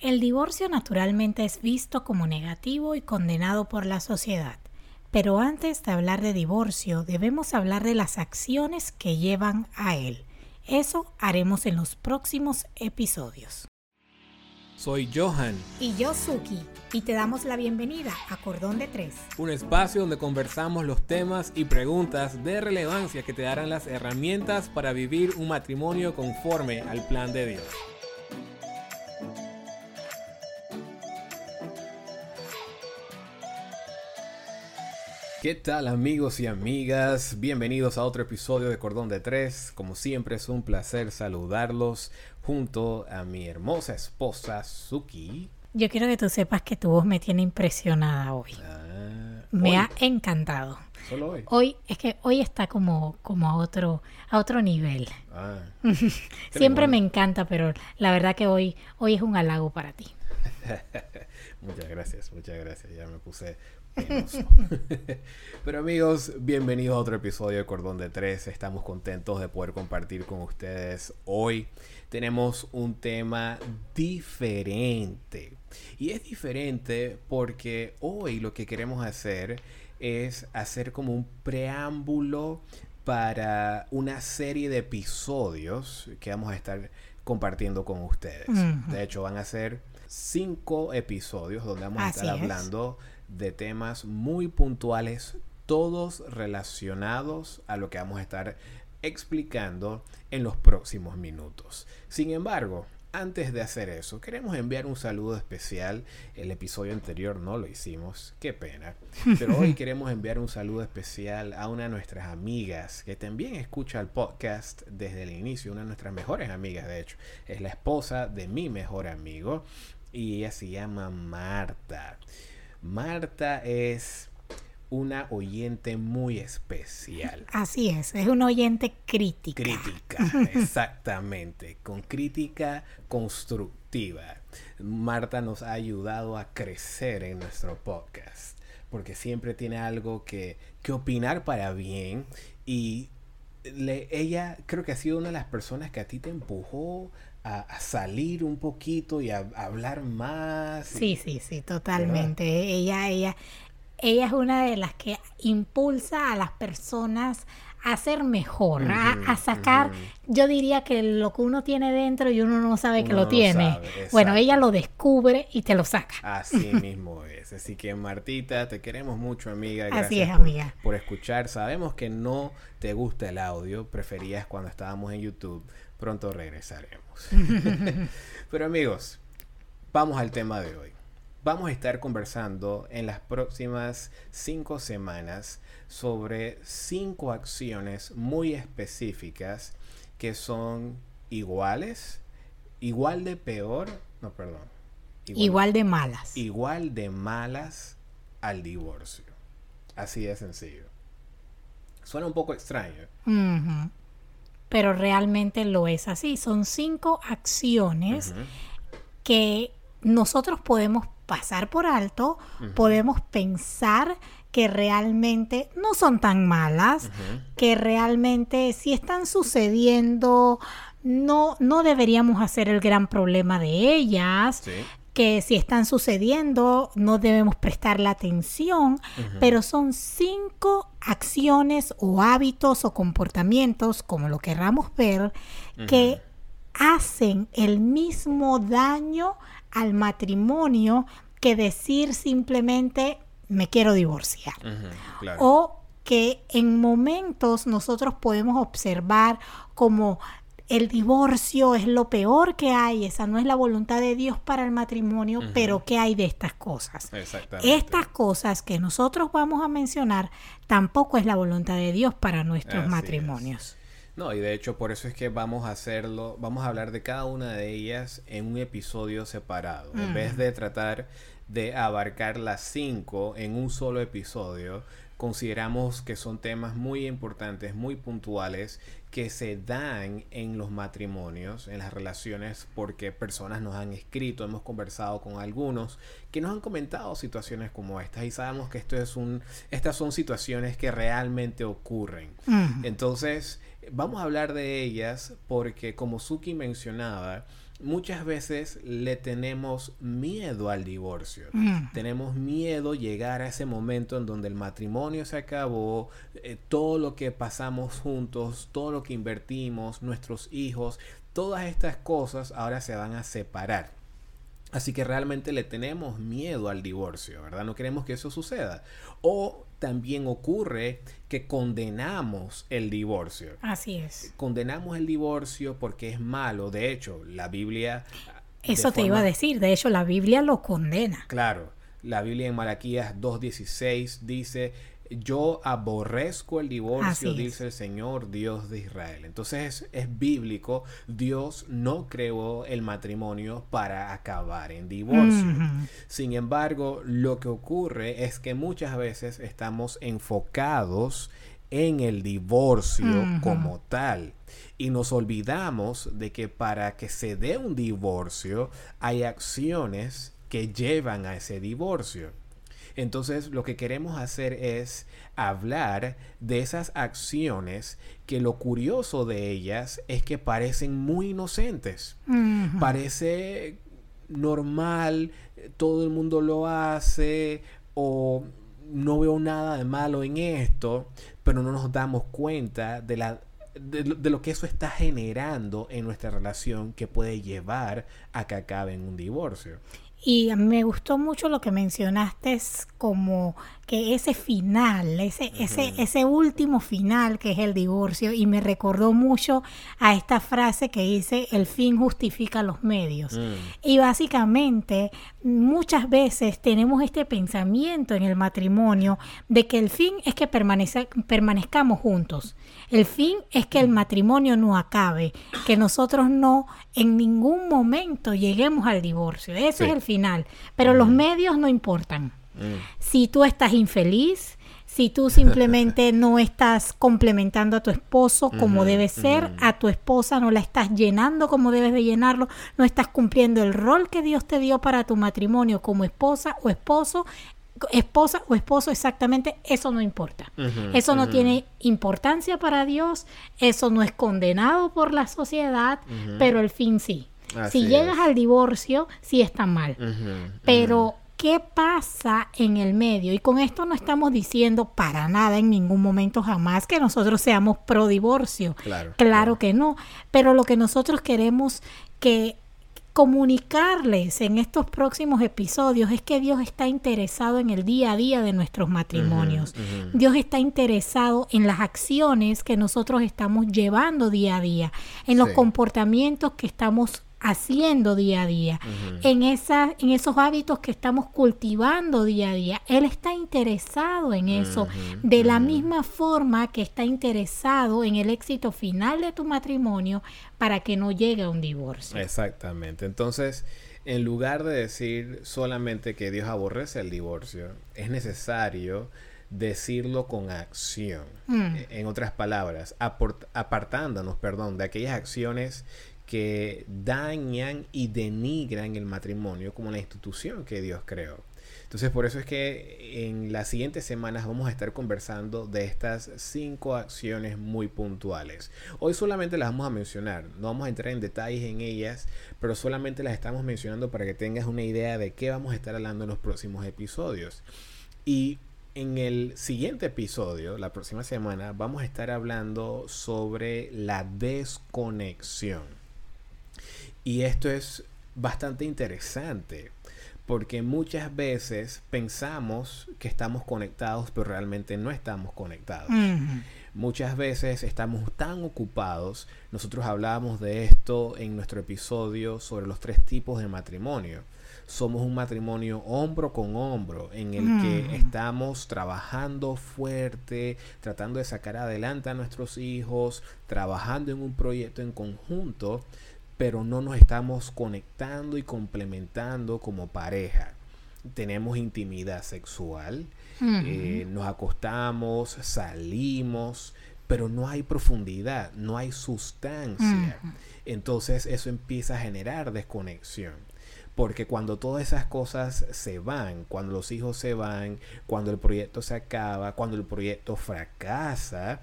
El divorcio naturalmente es visto como negativo y condenado por la sociedad. Pero antes de hablar de divorcio, debemos hablar de las acciones que llevan a él. Eso haremos en los próximos episodios. Soy Johan. Y yo Suki. Y te damos la bienvenida a Cordón de Tres. Un espacio donde conversamos los temas y preguntas de relevancia que te darán las herramientas para vivir un matrimonio conforme al plan de Dios. ¿Qué tal amigos y amigas? Bienvenidos a otro episodio de Cordón de Tres. Como siempre es un placer saludarlos junto a mi hermosa esposa Suki. Yo quiero que tú sepas que tu voz me tiene impresionada hoy. Ah, me ha encantado. Solo hoy. Hoy es que hoy está como como a otro a otro nivel. Ah, siempre me encanta, pero la verdad que hoy hoy es un halago para ti. muchas gracias, muchas gracias. Ya me puse Pero amigos, bienvenidos a otro episodio de Cordón de Tres. Estamos contentos de poder compartir con ustedes hoy. Tenemos un tema diferente. Y es diferente porque hoy lo que queremos hacer es hacer como un preámbulo para una serie de episodios que vamos a estar compartiendo con ustedes. De hecho, van a ser cinco episodios donde vamos a estar hablando de temas muy puntuales, todos relacionados a lo que vamos a estar explicando en los próximos minutos. Sin embargo, antes de hacer eso, queremos enviar un saludo especial. El episodio anterior no lo hicimos, qué pena. Pero hoy queremos enviar un saludo especial a una de nuestras amigas que también escucha el podcast desde el inicio, una de nuestras mejores amigas, de hecho. Es la esposa de mi mejor amigo y ella se llama Marta. Marta es una oyente muy especial. Así es, es una oyente crítica. Crítica, exactamente, con crítica constructiva. Marta nos ha ayudado a crecer en nuestro podcast, porque siempre tiene algo que, que opinar para bien y le, ella creo que ha sido una de las personas que a ti te empujó a, salir un poquito y a, hablar más. Sí, sí, sí, totalmente. Ella, ella, ella es una de las que impulsa a las personas a ser mejor, a, sacar, yo diría que lo que uno tiene dentro y uno no sabe que lo tiene. bueno, ella lo descubre y te lo saca. Así mismo es. Así que Martita, te queremos mucho, amiga. Gracias Así es, amiga. Por escuchar. Sabemos que no te gusta el audio, preferías cuando estábamos en YouTube Pronto regresaremos. Pero amigos, vamos al tema de hoy. Vamos a estar conversando en las próximas cinco semanas sobre cinco acciones muy específicas que son iguales, igual de peor, no, perdón. Igual, de malas. Igual de malas al divorcio. Así de sencillo. Suena un poco extraño pero realmente lo es así. Son cinco acciones que nosotros podemos pasar por alto, podemos pensar que realmente no son tan malas, que realmente si están sucediendo no, no deberíamos hacer el gran problema de ellas, que si están sucediendo no debemos prestar la atención, pero son cinco acciones o hábitos o comportamientos, como lo querramos ver, que hacen el mismo daño al matrimonio que decir simplemente me quiero divorciar. O que en momentos nosotros podemos observar como el divorcio es lo peor que hay, esa no es la voluntad de Dios para el matrimonio, pero ¿qué hay de estas cosas? Estas cosas que nosotros vamos a mencionar tampoco es la voluntad de Dios para nuestros matrimonios. No, y de hecho por eso es que vamos a hacerlo, vamos a hablar de cada una de ellas en un episodio separado. En vez de tratar de abarcar las cinco en un solo episodio, consideramos que son temas muy importantes, muy puntuales, que se dan en los matrimonios, en las relaciones, porque personas nos han escrito, hemos conversado con algunos que nos han comentado situaciones como estas y sabemos que esto es un, estas son situaciones que realmente ocurren. Entonces, vamos a hablar de ellas porque como Suki mencionaba, muchas veces le tenemos miedo al divorcio. Mm. Tenemos miedo llegar a ese momento en donde el matrimonio se acabó, eh, todo lo que pasamos juntos, todo lo que invertimos, nuestros hijos, todas estas cosas ahora se van a separar. Así que realmente le tenemos miedo al divorcio, ¿verdad? No queremos que eso suceda. O también ocurre que condenamos el divorcio. Así es. Condenamos el divorcio porque es malo. De hecho, la Biblia... Eso te iba a decir. De hecho, la Biblia lo condena. Claro, la Biblia en Malaquías 2.16 dice, yo aborrezco el divorcio, dice el Señor Dios de Israel. Entonces es, es bíblico, Dios no creó el matrimonio para acabar en divorcio. Sin embargo, lo que ocurre es que muchas veces estamos enfocados en el divorcio como tal. Y nos olvidamos de que para que se dé un divorcio hay acciones que llevan a ese divorcio. Entonces lo que queremos hacer es hablar de esas acciones que lo curioso de ellas es que parecen muy inocentes parece normal, todo el mundo lo hace o no veo nada de malo en esto, pero no nos damos cuenta de la de, lo- de lo que eso está generando en nuestra relación que puede llevar a que acabe en un divorcio. Y me gustó mucho lo que mencionaste es como que ese final, ese, ese, ese último final que es el divorcio, y me recordó mucho a esta frase que dice el fin justifica los medios. Mm. Y básicamente muchas veces tenemos este pensamiento en el matrimonio de que el fin es que permanece- permanezcamos juntos. El fin es que el matrimonio no acabe, que nosotros no en ningún momento lleguemos al divorcio. Eso Sí. es el final. Pero los medios no importan. Mm. Si tú estás infeliz, si tú simplemente no estás complementando a tu esposo como debe ser, a tu esposa no la estás llenando como debes de llenarlo, no estás cumpliendo el rol que Dios te dio para tu matrimonio como esposa o esposo, esposa o esposo exactamente, eso no importa. Eso no tiene importancia para Dios, eso no es condenado por la sociedad, pero el fin sí. Así si llegas es. al divorcio, sí está mal. Pero, ¿qué pasa en el medio? Y con esto no estamos diciendo para nada en ningún momento jamás que nosotros seamos pro divorcio. Claro, Claro claro. que no. Pero lo que nosotros queremos que comunicarles en estos próximos episodios es que Dios está interesado en el día a día de nuestros matrimonios. Dios está interesado en las acciones que nosotros estamos llevando día a día, en los Sí. comportamientos que estamos haciendo día a día, en, esa, en esos hábitos que estamos cultivando día a día. Él está interesado en eso, de la misma forma que está interesado en el éxito final de tu matrimonio para que no llegue a un divorcio. Exactamente. Entonces, en lugar de decir solamente que Dios aborrece el divorcio, es necesario decirlo con acción. Mm. En otras palabras, apartándonos, perdón, de aquellas acciones que dañan y denigran el matrimonio como la institución que Dios creó. Entonces, por eso es que en las siguientes semanas vamos a estar conversando de estas cinco acciones muy puntuales. Hoy solamente las vamos a mencionar, no vamos a entrar en detalles en ellas, pero solamente las estamos mencionando para que tengas una idea de qué vamos a estar hablando en los próximos episodios. Y en el siguiente episodio, la próxima semana, vamos a estar hablando sobre la desconexión. Y esto es bastante interesante porque muchas veces pensamos que estamos conectados, pero realmente no estamos conectados. Muchas veces estamos tan ocupados, nosotros hablábamos de esto en nuestro episodio sobre los tres tipos de matrimonio. Somos un matrimonio hombro con hombro en el que estamos trabajando fuerte, tratando de sacar adelante a nuestros hijos, trabajando en un proyecto en conjunto, pero no nos estamos conectando y complementando como pareja. Tenemos intimidad sexual, eh, nos acostamos, salimos, pero no hay profundidad, no hay sustancia. Entonces eso empieza a generar desconexión. Porque cuando todas esas cosas se van, cuando los hijos se van, cuando el proyecto se acaba, cuando el proyecto fracasa.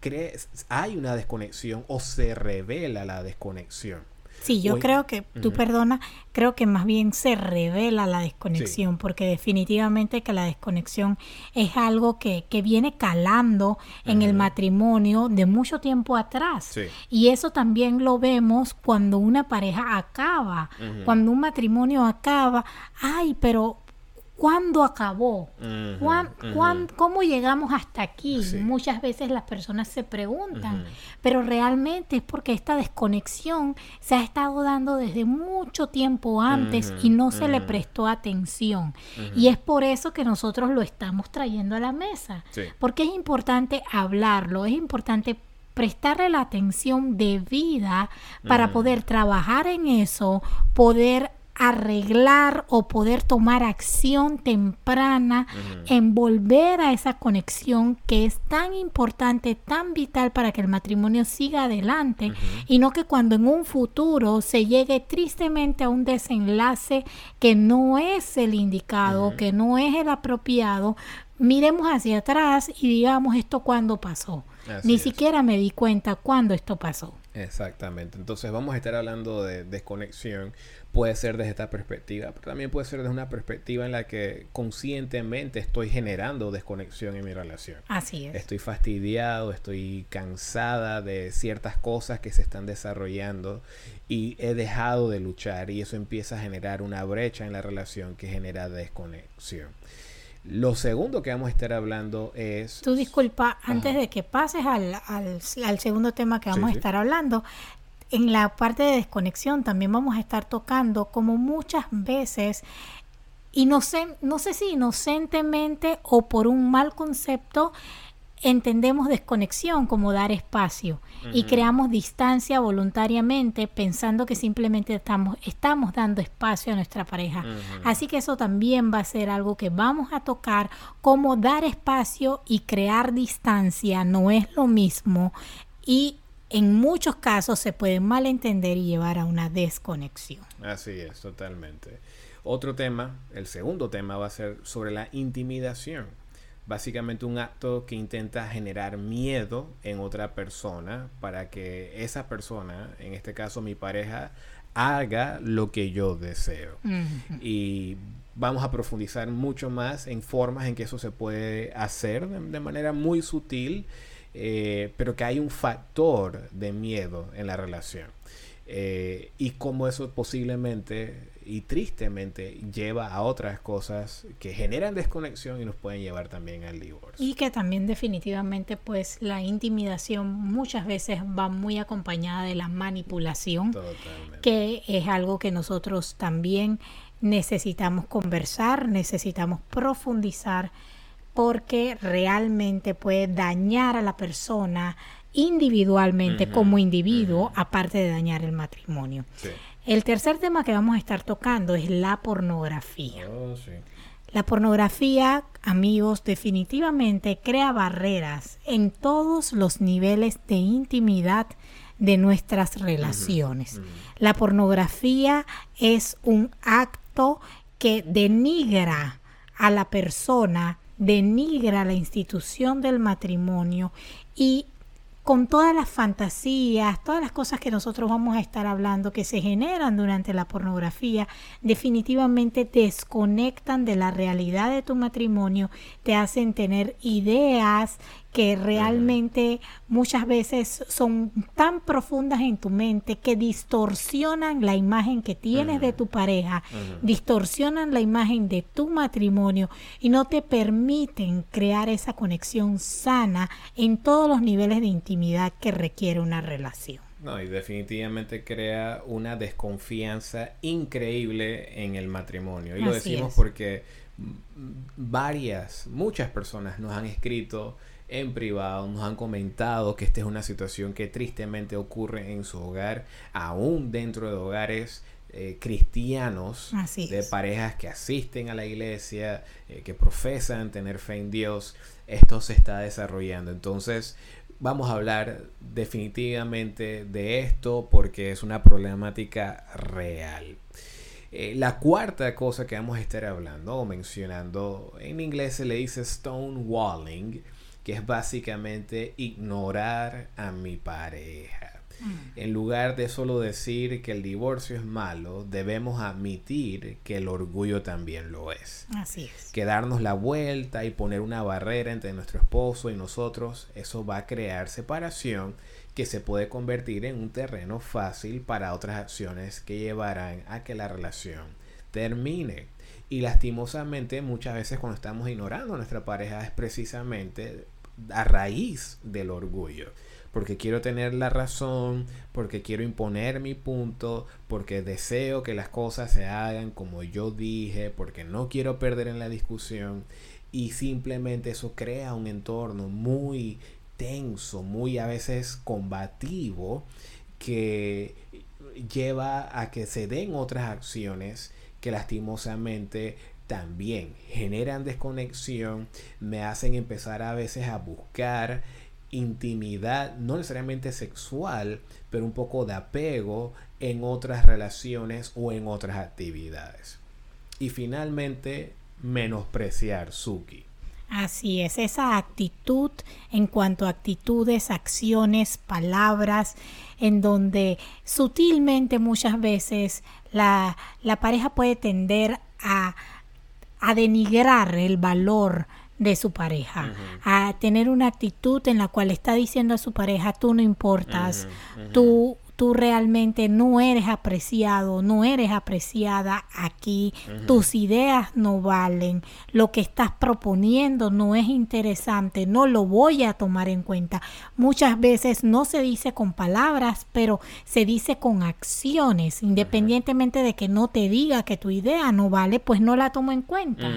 Crees, hay una desconexión o se revela la desconexión. Sí, yo creo que, tú perdona, creo que más bien se revela la desconexión, porque definitivamente que la desconexión es algo que, que viene calando en el matrimonio de mucho tiempo atrás. Y eso también lo vemos cuando una pareja acaba, cuando un matrimonio acaba, ay, pero ¿Cuándo acabó? ¿Cómo llegamos hasta aquí? Muchas veces las personas se preguntan, pero realmente es porque esta desconexión se ha estado dando desde mucho tiempo antes y no se le prestó atención. Y es por eso que nosotros lo estamos trayendo a la mesa, porque es importante hablarlo, es importante prestarle la atención debida para poder trabajar en eso, poder arreglar o poder tomar acción temprana en volver a esa conexión que es tan importante, tan vital para que el matrimonio siga adelante y no que cuando en un futuro se llegue tristemente a un desenlace que no es el indicado, que no es el apropiado, miremos hacia atrás y digamos esto cuando pasó. Ni siquiera me di cuenta cuando esto pasó. Exactamente. Entonces vamos a estar hablando de desconexión puede ser desde esta perspectiva, pero también puede ser desde una perspectiva en la que conscientemente estoy generando desconexión en mi relación. Así es. Estoy fastidiado, estoy cansada de ciertas cosas que se están desarrollando y he dejado de luchar y eso empieza a generar una brecha en la relación que genera desconexión. Lo segundo que vamos a estar hablando es... Tú disculpa, antes de que pases al, al, segundo tema que vamos a estar hablando, en la parte de desconexión también vamos a estar tocando como muchas veces, no sé si inocentemente o por un mal concepto, entendemos desconexión como dar espacio y creamos distancia voluntariamente pensando que simplemente estamos, estamos dando espacio a nuestra pareja. Así que eso también va a ser algo que vamos a tocar, como dar espacio y crear distancia no es lo mismo y en muchos casos se puede malentender y llevar a una desconexión. Así es, totalmente. Otro tema, el segundo tema va a ser sobre la intimidación. Básicamente un acto que intenta generar miedo en otra persona para que esa persona, en este caso mi pareja, haga lo que yo deseo. Y vamos a profundizar mucho más en formas en que eso se puede hacer de manera muy sutil eh, pero que hay un factor de miedo en la relación. Eh, y cómo eso posiblemente y tristemente lleva a otras cosas que generan desconexión y nos pueden llevar también al divorcio. Y que también definitivamente pues la intimidación muchas veces va muy acompañada de la manipulación, que es algo que nosotros también necesitamos conversar, necesitamos profundizar porque realmente puede dañar a la persona individualmente como individuo, aparte de dañar el matrimonio. El tercer tema que vamos a estar tocando es la pornografía. Oh, la pornografía, amigos, definitivamente crea barreras en todos los niveles de intimidad de nuestras relaciones. La pornografía es un acto que denigra a la persona denigra la institución del matrimonio y con todas las fantasías, todas las cosas que nosotros vamos a estar hablando que se generan durante la pornografía, definitivamente desconectan de la realidad de tu matrimonio, te hacen tener ideas que realmente muchas veces son tan profundas en tu mente que distorsionan la imagen que tienes de tu pareja, distorsionan la imagen de tu matrimonio y no te permiten crear esa conexión sana en todos los niveles de intimidad que requiere una relación. No, y definitivamente crea una desconfianza increíble en el matrimonio. Y lo decimos porque varias, muchas personas nos han escrito en privado nos han comentado que esta es una situación que tristemente ocurre en su hogar, aún dentro de hogares eh, cristianos, de parejas que asisten a la iglesia, eh, que profesan tener fe en Dios, esto se está desarrollando. Entonces, vamos a hablar definitivamente de esto porque es una problemática real. Eh, la cuarta cosa que vamos a estar hablando o mencionando, en inglés se le dice stonewalling, que es básicamente ignorar a mi pareja. Mm. En lugar de solo decir que el divorcio es malo, debemos admitir que el orgullo también lo es. Así es. Que darnos la vuelta y poner una barrera entre nuestro esposo y nosotros, eso va a crear separación que se puede convertir en un terreno fácil para otras acciones que llevarán a que la relación termine. Y lastimosamente muchas veces cuando estamos ignorando a nuestra pareja es precisamente a raíz del orgullo. Porque quiero tener la razón, porque quiero imponer mi punto, porque deseo que las cosas se hagan como yo dije, porque no quiero perder en la discusión. Y simplemente eso crea un entorno muy tenso, muy a veces combativo, que lleva a que se den otras acciones que lastimosamente también generan desconexión, me hacen empezar a veces a buscar intimidad, no necesariamente sexual, pero un poco de apego en otras relaciones o en otras actividades. Y finalmente, menospreciar Suki. Así es, esa actitud en cuanto a actitudes, acciones, palabras, en donde sutilmente muchas veces la, la pareja puede tender a, a, denigrar el valor de su pareja, a tener una actitud en la cual está diciendo a su pareja, tú no importas, tú tú realmente no eres apreciado, no eres apreciada aquí, tus ideas no valen, lo que estás proponiendo no es interesante, no lo voy a tomar en cuenta. Muchas veces no se dice con palabras, pero se dice con acciones, independientemente de que no te diga que tu idea no vale, pues no la tomo en cuenta.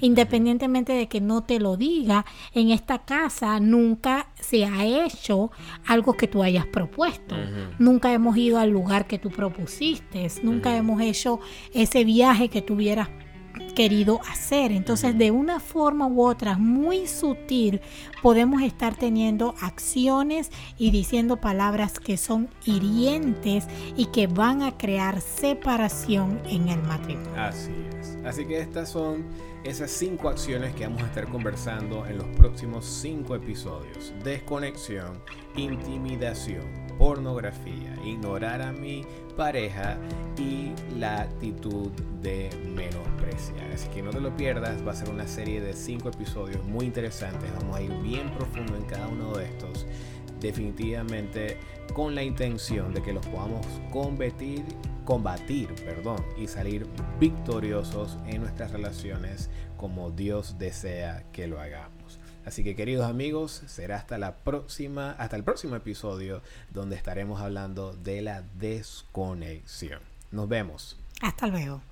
Independientemente de que no te lo diga, en esta casa nunca se ha hecho algo que tú hayas propuesto. Nunca hemos ido al lugar que tú propusiste, nunca hemos hecho ese viaje que tuvieras querido hacer. Entonces, de una forma u otra, muy sutil, podemos estar teniendo acciones y diciendo palabras que son hirientes y que van a crear separación en el matrimonio. Así es. Así que estas son esas cinco acciones que vamos a estar conversando en los próximos cinco episodios. Desconexión, intimidación, pornografía, ignorar a mi pareja y la actitud de menospreciar. Así que no te lo pierdas, va a ser una serie de cinco episodios muy interesantes. Vamos a ir bien profundo en cada uno de estos. Definitivamente con la intención de que los podamos combatir combatir, perdón, y salir victoriosos en nuestras relaciones como Dios desea que lo hagamos. Así que queridos amigos, será hasta la próxima, hasta el próximo episodio donde estaremos hablando de la desconexión. Nos vemos. Hasta luego.